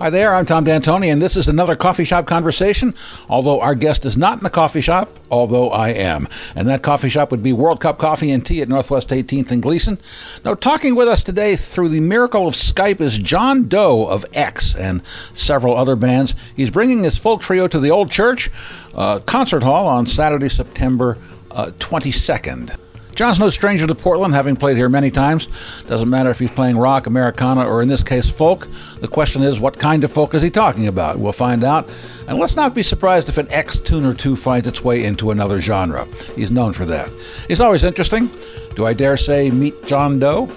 Hi there, I'm Tom D'Antoni, and this is another coffee shop conversation. Although our guest is not in the coffee shop, although I am. And that coffee shop would be World Cup Coffee and Tea at Northwest 18th and Gleason. Now, talking with us today through the miracle of Skype is John Doe of X and several other bands. He's bringing his folk trio to the Old Church uh, Concert Hall on Saturday, September uh, 22nd. John's no stranger to Portland, having played here many times. Doesn't matter if he's playing rock, Americana, or in this case, folk. The question is, what kind of folk is he talking about? We'll find out. And let's not be surprised if an X tune or two finds its way into another genre. He's known for that. He's always interesting. Do I dare say, meet John Doe?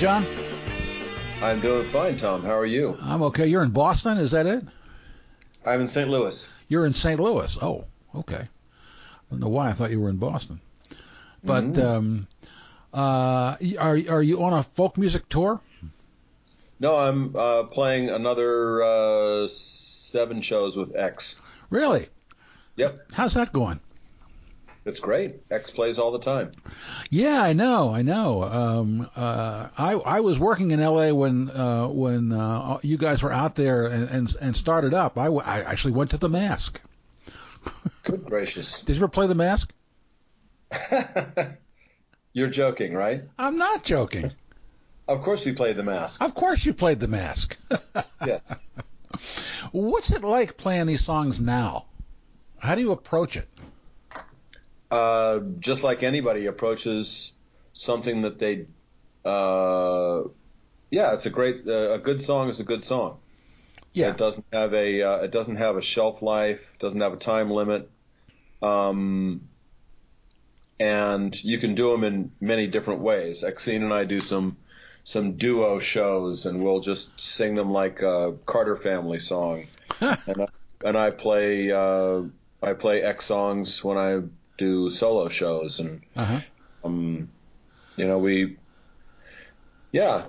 John? I'm doing fine, Tom. How are you? I'm okay. You're in Boston, is that it? I'm in St. Louis. You're in St. Louis. Oh, okay. I don't know why I thought you were in Boston. But Mhm. um, uh, are are you on a folk music tour? No, I'm uh, playing another uh, seven shows with X. Really? Yep, How's that going? It's great. X plays all the time. Yeah, I know, I know. Um, uh, I I was working in L.A. when uh, when uh, you guys were out there and and, and started up. I, w- I actually went to the Masque. Good gracious. Did you ever play the Masque? You're joking, right? I'm not joking. Of course we played the Masque. Of course you played the Masque. Yes. What's it like playing these songs now? How do you approach it? Uh, just like anybody approaches something that they, uh, yeah, it's a great, uh, a good song is a good song. Yeah. It doesn't have a uh, it doesn't have a shelf life, doesn't have a time limit. Um, and you can do them in many different ways. Exene and I do some some duo shows, and we'll just sing them like a Carter Family song. and I, and I play uh, I play X songs when I do solo shows, and Uh-huh. um, you know we, yeah,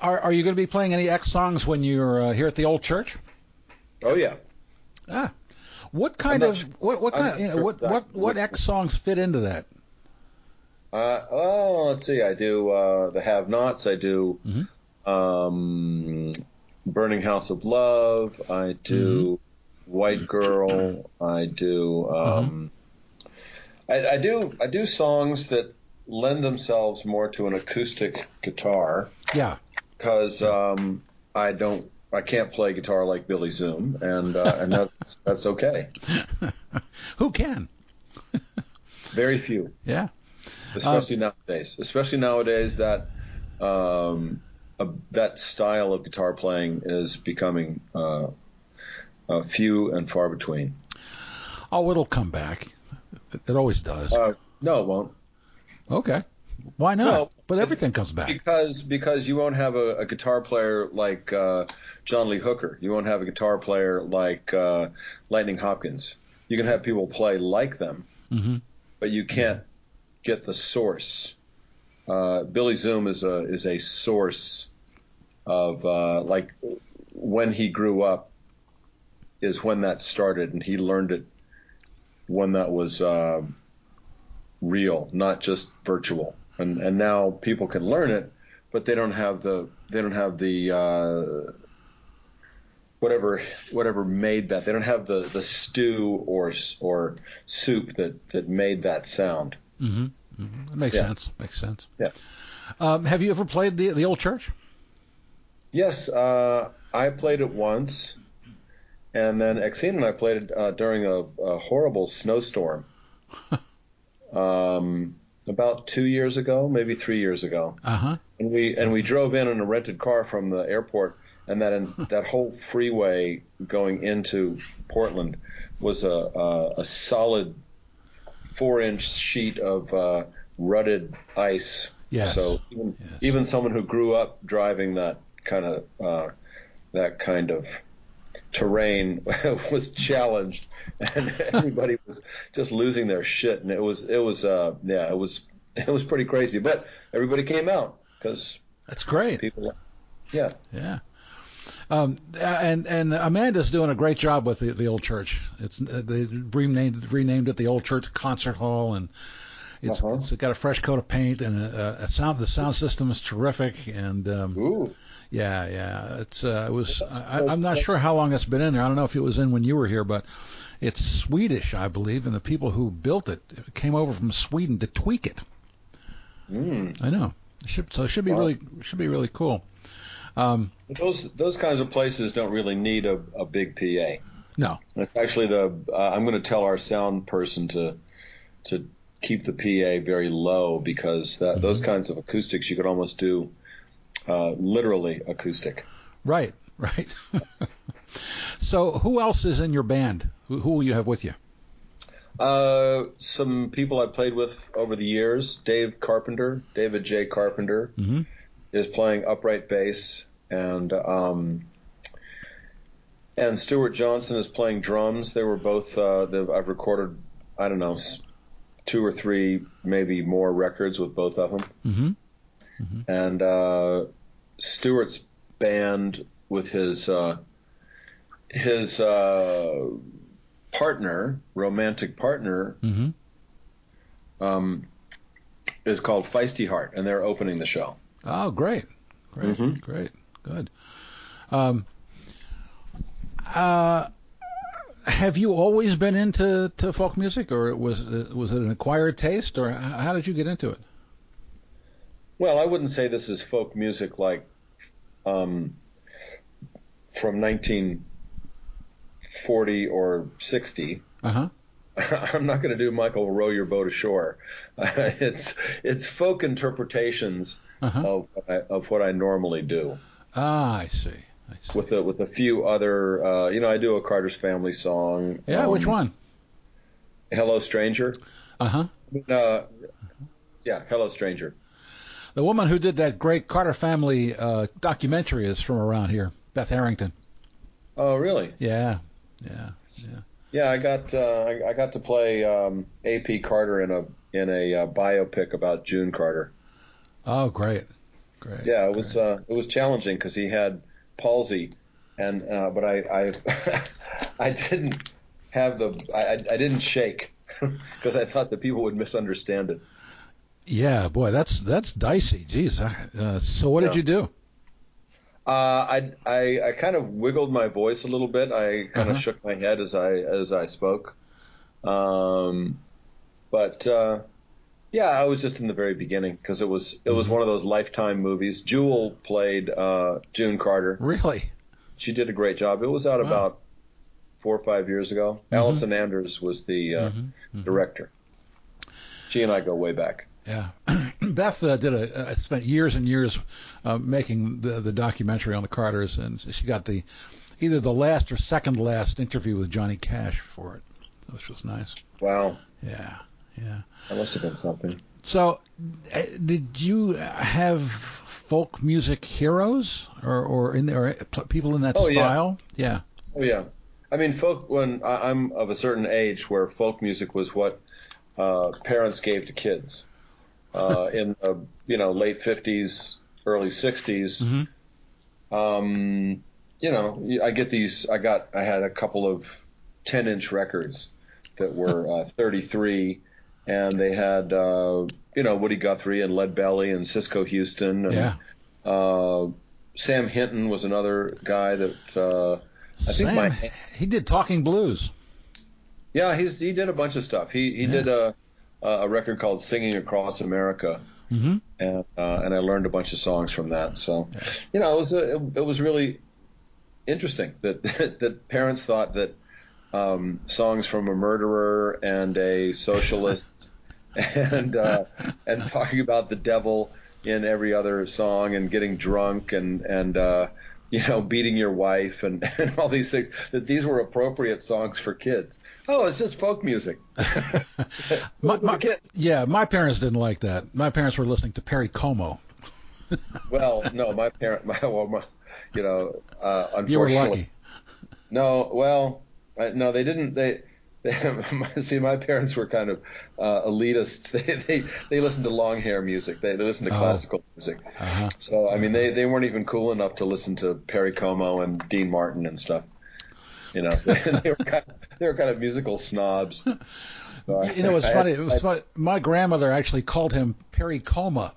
Are, are you going to be playing any X songs when you're uh, here at the old church? oh yeah. Ah, what kind of what what kind not you know, sure what what what X songs fit into that? Uh, well, let's see. I do uh, the Have Nots. I do Mhm. um, Burning House of Love. I do White Girl. I do. Um, I, I do. I do songs that lend themselves more to an acoustic guitar Yeah, because um, I don't. I can't play guitar like Billy Zoom, and uh, and that's that's okay. who can? Very few. Yeah, especially nowadays. Especially nowadays that um, that style of guitar playing is becoming uh, uh, few and far between. oh, it'll come back. It, always does. Uh, no, it won't. okay, why not? no, but everything comes back. Because because you won't have a, a guitar player like uh, John Lee Hooker. You won't have a guitar player like uh, Lightning Hopkins. You can have people play like them, hmm but you can't get the source. Uh, Billy Zoom is a is a source of uh, like when he grew up is when that started, and he learned it when that was uh, real, not just virtual. And and now people can learn it, but they don't have the they don't have the uh, whatever whatever made that. They don't have the the stew or or soup that that made that sound. Mm-hmm. mm-hmm. That makes Yeah. sense. Makes sense. Yeah. Um, have you ever played the the old church? Yes, uh, I played it once, and then Exene and I played it uh, during a, a horrible snowstorm. um, about two years ago, maybe three years ago, Uh huh. and we and we drove in in a rented car from the airport, and that in, that whole freeway going into Portland was a a, a solid four inch sheet of uh, rutted ice. Yes. So even, Yes. even someone who grew up driving that kind of uh, that kind of terrain was challenged, and everybody was just losing their shit, and it was it was uh, yeah it was it was pretty crazy, but everybody came out because That's great. people Yeah. Yeah. Um, and and Amanda's doing a great job with the, the old church. It's they renamed renamed it the old church concert hall, and it's, uh-huh. it's got a fresh coat of paint and a, a, sound. The sound system is terrific, and um, Ooh. Yeah, yeah. It's uh, it was. I, I'm not sure how long it's been in there. I don't know if it was in when you were here, but it's Swedish, I believe, and the people who built it came over from Sweden to tweak it. Mm. I know. It should, so it should be wow. really should be really cool. Um, those those kinds of places don't really need a, a big PA. No, it's actually the uh, I'm going to tell our sound person to to keep the PA very low because that, mm-hmm. those kinds of acoustics you could almost do uh, literally acoustic. Right, right. so who else is in your band? Who, who will you have with you? Uh, some people I played with over the years. Dave Carpenter, David J. Carpenter. Mm-hmm is playing upright bass, and um, and Stuart Johnson is playing drums. They were both. Uh, I've recorded, I don't know, two or three, maybe more records with both of them. Mm-hmm. And uh, Stuart's band with his uh, his uh, partner, romantic partner, mm-hmm. um, is called Feisty Heart, and they're opening the show. Oh, great, great, mm-hmm. great, good. Um, uh, have you always been into to folk music, or was was it an acquired taste, or how did you get into it? Well, I wouldn't say this is folk music like um, from 1940 or 60. Uh huh. I'm not going to do Michael row your boat ashore. It's it's folk interpretations uh-huh. of what I, of what I normally do. Ah, I see. I see. With a with a few other, uh, you know, I do a Carter's Family song. Yeah, um, which one? Hello, Stranger. Uh-huh. Uh Yeah, Hello, Stranger. The woman who did that great Carter Family uh, documentary is from around here, Beth Harrington. Oh, really? Yeah, yeah, yeah. Yeah, I got uh, I, I got to play um, A.P. Carter in a in a uh, biopic about June Carter. Oh, great, great. Yeah, it was uh, it was challenging because he had palsy, and uh, but I I I didn't have the I I didn't shake because I thought that people would misunderstand it. Yeah, boy, that's that's dicey. Jeez. Uh, so what yeah. did you do? Uh, I, I, I kind of wiggled my voice a little bit. I kind uh-huh. of shook my head as I as I spoke. Um, but uh, yeah, I was just in the very beginning because it was it was mm-hmm. one of those lifetime movies. Jewel played uh, June Carter. Really? She did a great job. It was out wow. about four or five years ago. Mm-hmm. Allison Anders was the uh, mm-hmm. mm-hmm. director. She and I go way back. Yeah, Beth uh, did a uh, spent years and years uh, making the the documentary on the Carters, and she got the either the last or second last interview with Johnny Cash for it, which was nice. Wow. Yeah, yeah. That must have been something. So, uh, did you have folk music heroes, or or in there people in that oh, style? Yeah. yeah. Oh yeah. I mean, folk. When I, I'm of a certain age, where folk music was what uh, parents gave to kids uh, in the you know late 50s, early 60s. Mm-hmm. Um, you know, I get these. I got. I had a couple of 10 inch records that were uh, 33, and they had uh, you know Woody Guthrie and Lead Belly and Cisco Houston. And, yeah. Uh, Sam Hinton was another guy that uh, I Sam, think my he did Talking Blues. Yeah, he's he did a bunch of stuff. He he yeah. did a a record called Singing Across America, mm-hmm. and uh, and I learned a bunch of songs from that. So, you know, it was a, it, it was really interesting that that parents thought that um, songs from a murderer and a socialist and uh, and talking about the devil in every other song and getting drunk and and uh, you know, beating your wife and, and all these things, that these were appropriate songs for kids. Oh, it's just folk music. my, my, yeah, my parents didn't like that. My parents were listening to Perry Como. well, no, my parent, my, well, my, you know, uh, unfortunately. You were lucky. No, well, I, no, they didn't. They see, my parents were kind of uh, elitists. They they they listened to long hair music. They they listened to Oh. classical music. Uh-huh. So I mean, they they weren't even cool enough to listen to Perry Como and Dean Martin and stuff. You know, they were kind of, they were kind of musical snobs. So I- You know, it's I- funny. It was I- funny. My grandmother actually called him Perry Coma.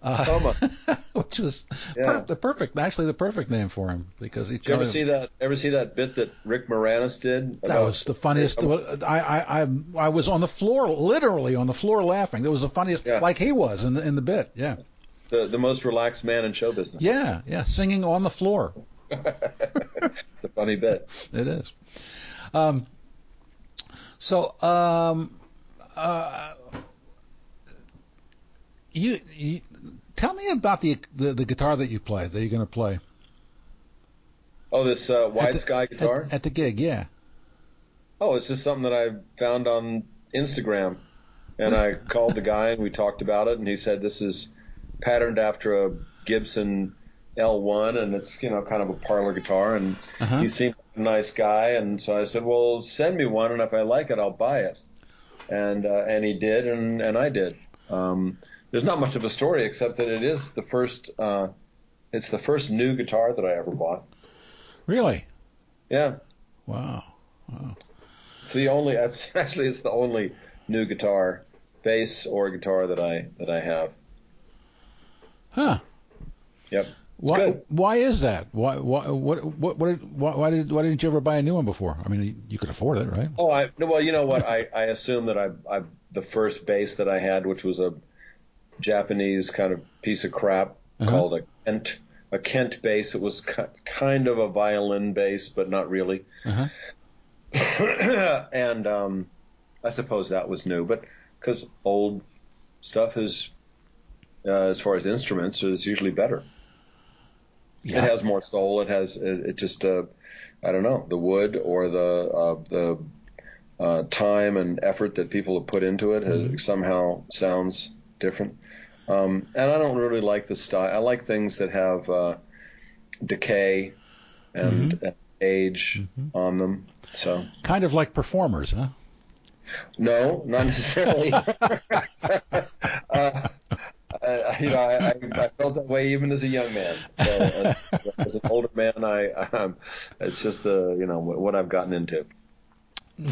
Uh, which was Yeah. per- the perfect, actually the perfect name for him because he. Did you ever see that? Ever see that bit that Rick Moranis did? That was the funniest. I, I, I, I was on the floor, literally on the floor, laughing. That was the funniest, Yeah. like he was in the in the bit. Yeah, the the most relaxed man in show business. yeah, yeah. Singing on the floor. It's a funny bit. It is. Um, so, um, uh, you, you tell me about the, the the guitar that you play that you're going to play Oh, this uh, wide the- sky guitar. at, at the gig. Yeah. Oh, it's just something that I found on Instagram. And I called the guy and we talked about it and he said this is patterned after a Gibson L1 and it's, you know, kind of a parlor guitar and Uh-huh. he seemed like a nice guy and so I said, "Well, send me one and if I like it, I'll buy it." And uh, and he did and and I did. Um there's not much of a story except that it is the first uh it's the first new guitar that I ever bought. Really? Yeah. Wow. Wow. It's the only it's actually it's the only new guitar, bass or guitar that I that I have. Huh. Yep. Why? good. Why is that? Why? Why? What? What? What? Why, why did? Why didn't you ever buy a new one before? I mean, you could afford it, right? Oh, I well, you know what? I I assume that I I the first bass that I had, which was a Japanese kind of piece of crap Uh-huh. called a Kent a Kent bass. It was ki- kind of a violin bass, but not really. Uh-huh. and um, I suppose that was new, but because old stuff is, uh, as far as instruments, is usually better. Yeah. It has more soul. It has it, it just uh, I don't know the wood or the uh, the uh, time and effort that people have put into it has, somehow sounds different. Um, and I don't really like the style. I like things that have uh, decay and and age on them. So Kind of like performers, huh? no, not necessarily. uh, I, you know, I, I, I felt that way even as a young man. So as, as an older man, I um, it's just the you know what, what I've gotten into.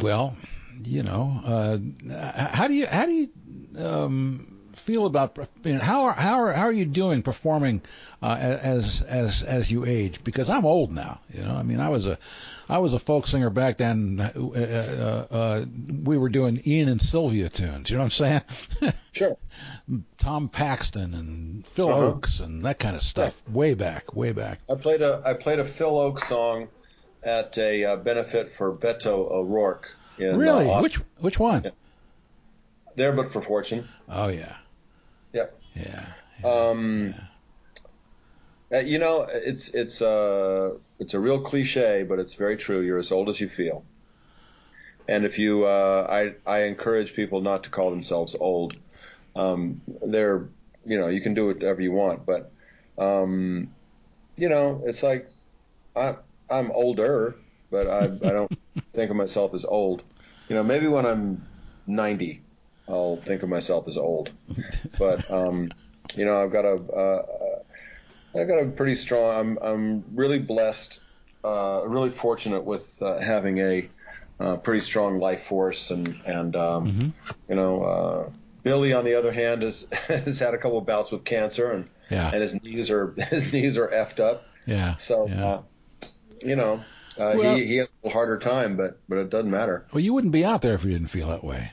Well, you know, uh, how do you how do you um, feel about you know, how are how are how are you doing performing uh, as as as you age? Because I'm old now. You know, I mean, I was a I was a folk singer back then. Uh, uh, uh, we were doing Ian and Sylvia tunes. You know what I'm saying? Sure. Tom Paxton and Phil Uh-huh. Ochs and that kind of stuff. Way back, way back. I played a I played a Phil Ochs song at a uh, benefit for Beto O'Rourke in uh, Really? Which which one? Yeah. there, but for fortune. Oh yeah. Yeah. Yeah. Um, uh, you know, it's it's uh it's a real cliche, but it's very true. You're as old as you feel. And if you, uh, I I encourage people not to call themselves old. Um, they're, you know, you can do whatever you want, but, um, you know, it's like I I'm older, but I I don't think of myself as old. You know, maybe when I'm 90, I'll think of myself as old. But um, you know, I've got a uh, I've got a pretty strong. I'm I'm really blessed, uh, really fortunate with uh, having a uh, pretty strong life force, and and um, Mhm. you know, uh, Billy on the other hand has has had a couple of bouts with cancer, and Yeah. and his knees are his knees are effed up. Yeah. So yeah. uh, you know, uh, Well- he he has a little harder time, but but it doesn't matter. Well, you wouldn't be out there if you didn't feel that way.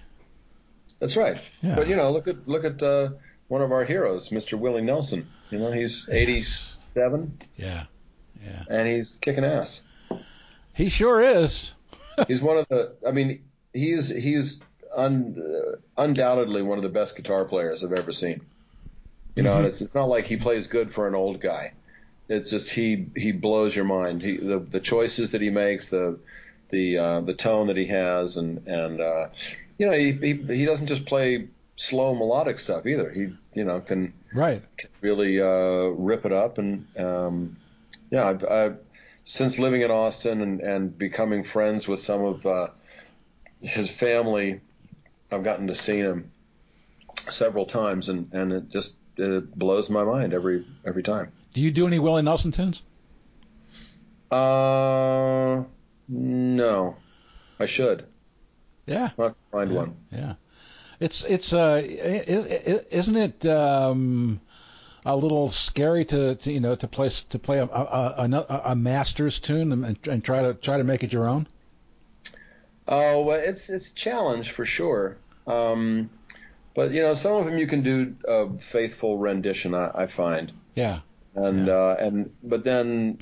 That's right. Yeah. But you know, look at look at uh, one of our heroes, Mr. Willie Nelson. You know, he's 87 Yeah. Yeah. and he's kicking ass. He sure is. He's one of the. I mean, he's he's un, uh, undoubtedly one of the best guitar players I've ever seen. You know, and it's it's not like he plays good for an old guy. It's just he he blows your mind. He the the choices that he makes, the the uh, the tone that he has, and and uh, you know he, he he doesn't just play slow melodic stuff either. He you know can Right. really uh, rip it up. And um, yeah, I've, I've since living in Austin and, and becoming friends with some of uh, his family, I've gotten to see him several times, and and it just it blows my mind every every time. Do you do any Willie Nelson tunes? Uh, no, I should. Yeah, I'll find yeah. one. Yeah, it's it's uh, i- i- isn't it um, a little scary to, to you know to play to play a a, a, a master's tune and, and try to try to make it your own? Oh, well, it's it's a challenge for sure. Um, but you know, some of them you can do a faithful rendition. I, I find, Yeah, and Yeah. uh, and but then,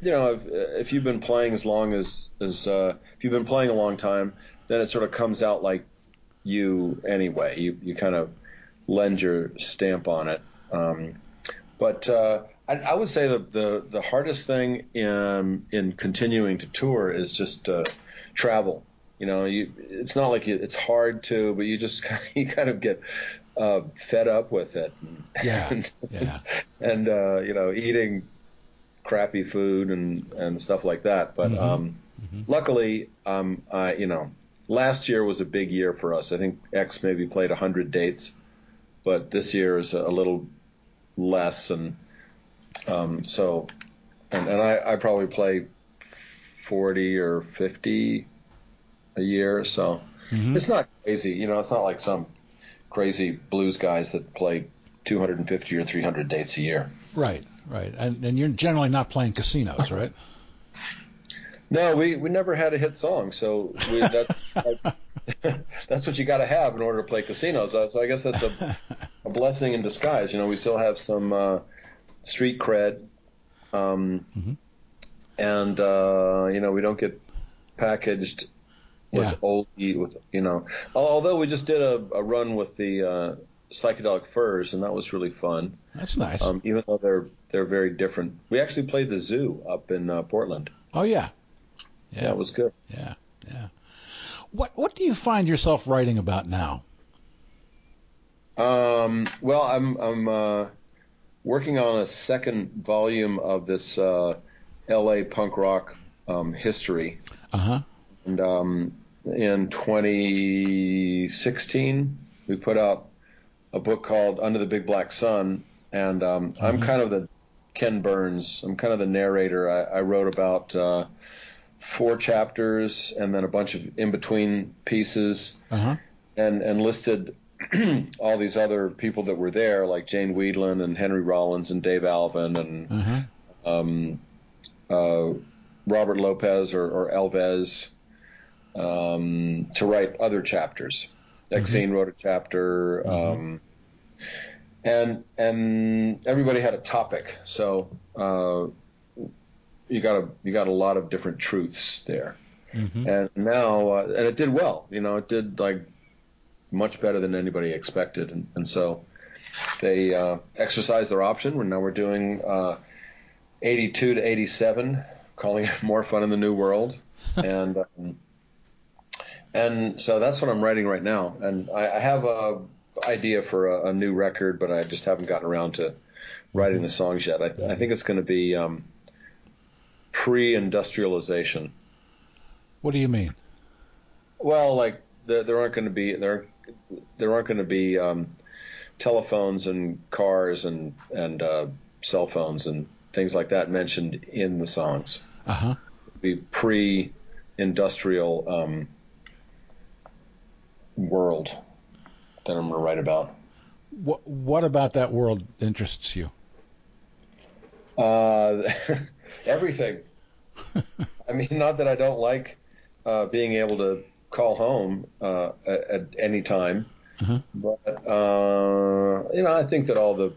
you know, if, if you've been playing as long as as uh, if you've been playing a long time, then it sort of comes out like you anyway. You you kind of lend your stamp on it. Um, but uh, I, I would say the, the the hardest thing in in continuing to tour is just uh, travel. You know, you it's not like you, it's hard to, but you just you kind of get uh, fed up with it. Yeah, and, yeah. and uh, you know, eating crappy food and and stuff like that. But Mhm. um, Mhm. luckily, um, I you know, last year was a big year for us. I think X maybe played 100 dates, but this year is a little less, and um, so and, and I, I probably play 40 or 50 a year, so Mhm. it's not crazy. You know, it's not like some crazy blues guys that play 250 or 300 dates a year. Right, right. And and you're generally not playing casinos, right? No, we, we never had a hit song, so we, that, that's what you got to have in order to play casinos. So I guess that's a, a blessing in disguise. You know, we still have some uh, street cred, um, Mhm. and uh, you know we don't get packaged with Yeah. oldie with you know. Although we just did a, a run with the uh, psychedelic furs, and that was really fun. That's nice. Um, even though they're they're very different. We actually played the zoo up in uh, Portland. oh yeah, yeah, That was good. yeah, yeah. What what do you find yourself writing about now? Um, well, I'm I'm uh, working on a second volume of this uh, L.A. punk rock um, history, Uh huh. and um, in 2016 we put out a book called Under the Big Black Sun, and um, I'm Mhm. kind of the Ken Burns. I'm kind of the narrator. I, I wrote about uh, four chapters and then a bunch of in between pieces Uh huh. and and listed all these other people that were there, like Jane Wiedlin and Henry Rollins and Dave Alvin and Uh huh. um, uh, Robert Lopez or, or El Vez um, to write other chapters. Exene wrote a chapter, um, and and everybody had a topic. So uh, you got a you got a lot of different truths there. hmm And now, uh, and it did well. You know, it did like much better than anybody expected, and, and so they uh, exercised their option. We're now we're doing uh, 82 to 87, calling it more fun in the new world, and um, and so that's what I'm writing right now. And I, I have a idea for a, a new record, but I just haven't gotten around to writing the songs yet. I, I think it's going to be um, pre-industrialization. What do you mean? Well, like there, there aren't going to be there there aren't going to be um, telephones and cars and and uh, cell phones and things like that mentioned in the songs. Uh huh. Be pre-industrial um, world that I'm going to write about. What what about that world interests you? Uh, everything. I mean, not that I don't like uh, being able to call home uh, at, at any time, Mhm. but uh, you know, I think that all the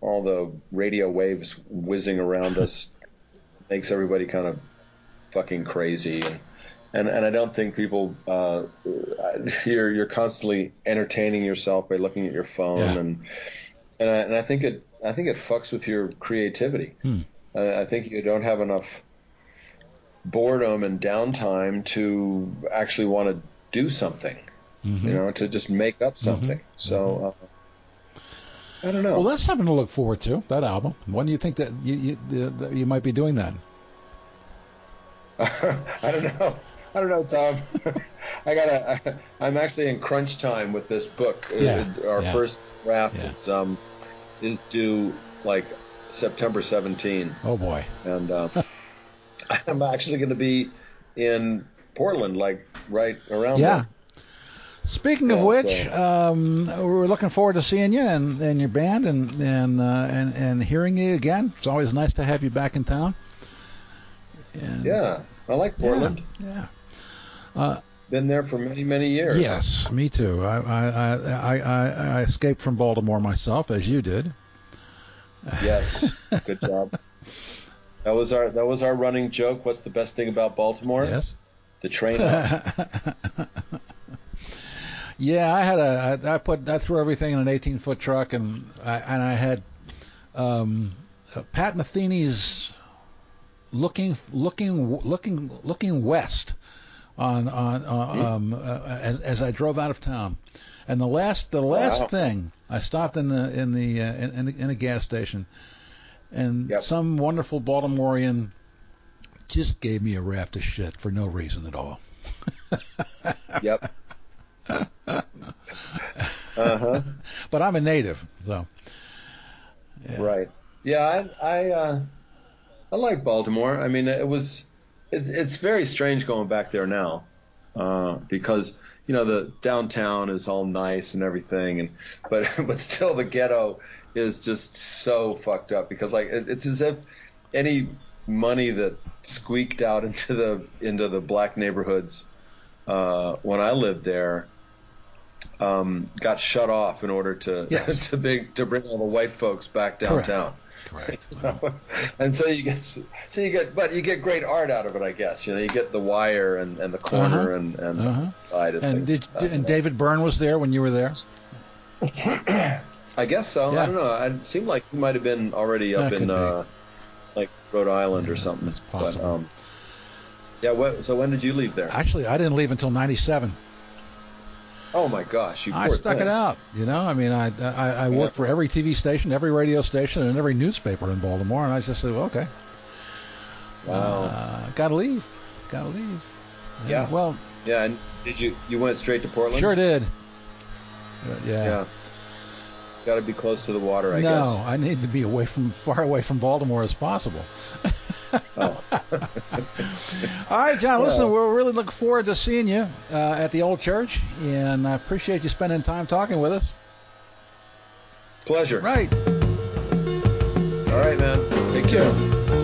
all the radio waves whizzing around us makes everybody kind of fucking crazy, and and, and I don't think people uh, you're you're constantly entertaining yourself by looking at your phone, Yeah. and and I, and I think it I think it fucks with your creativity. Hmm. I, I think you don't have enough boredom and downtime to actually want to do something, Mhm. you know, to just make up something. So uh, I don't know. Well, that's something to look forward to. That album. When do you think that you you, that you might be doing that? I don't know. I don't know, Tom. I gotta. I, am actually in crunch time with this book. Uh, yeah, Our yeah. first draft yeah. is um is due like September 17. Oh boy. And uh, I'm actually going to be in Portland, like right around. Yeah. There. Speaking of which, so- um, we're looking forward to seeing you and, and your band and and, uh, and and hearing you again. It's always nice to have you back in town. And- Yeah, I like Portland. Yeah. yeah. Been there for many, many years. Yes, me too. I, I I I I escaped from Baltimore myself, as you did. Yes. Good job. That was our that was our running joke. What's the best thing about Baltimore? Yes. The train. Yeah, I had a I, I put I threw everything in an 18 foot truck and I and I had um, uh, Pat Metheny's looking looking looking looking west on on uh, um, uh, as, as I drove out of town. And the last the last Wow. thing I stopped in the in the uh, in, in, in a gas station, and Yep. some wonderful Baltimorean just gave me a raft of shit for no reason at all. yep. Uh huh. But I'm a native, so yeah. Right. Yeah, I I uh, I like Baltimore. I mean, it was it's it's very strange going back there now uh, because you know the downtown is all nice and everything, and but but still the ghetto is just so fucked up because like it, it's as if any money that squeaked out into the into the black neighborhoods uh, when I lived there um, got shut off in order to Yes. to big to bring all the white folks back Correct. downtown. Correct. and so you get so you get but you get great art out of it, I guess. You know, you get the wire and, and the corner Uh-huh. and and Uh-huh. And did and David Byrne was there when you were there? I guess so. Yeah. I don't know. It seemed like he might have been already up That in uh, like Rhode Island or something. that's possible. But, um, yeah. What, so when did you leave there? Actually, I didn't leave until '97. oh my gosh, you I stuck thing. it out. You know, I mean, I I, I worked for every TV station, every radio station, and every newspaper in Baltimore, and I just said, well, okay, Wow. uh, gotta leave, gotta leave. Yeah. Well, yeah. And did you you went straight to Portland? sure did. But, yeah. Yeah. Got to be close to the water, I no, guess. No, I need to be away from far away from Baltimore as possible. Oh. All right, John. Yeah. Listen, we're really looking forward to seeing you uh, at the old church, and I appreciate you spending time talking with us. Pleasure. Right. All right, man. Take care. You.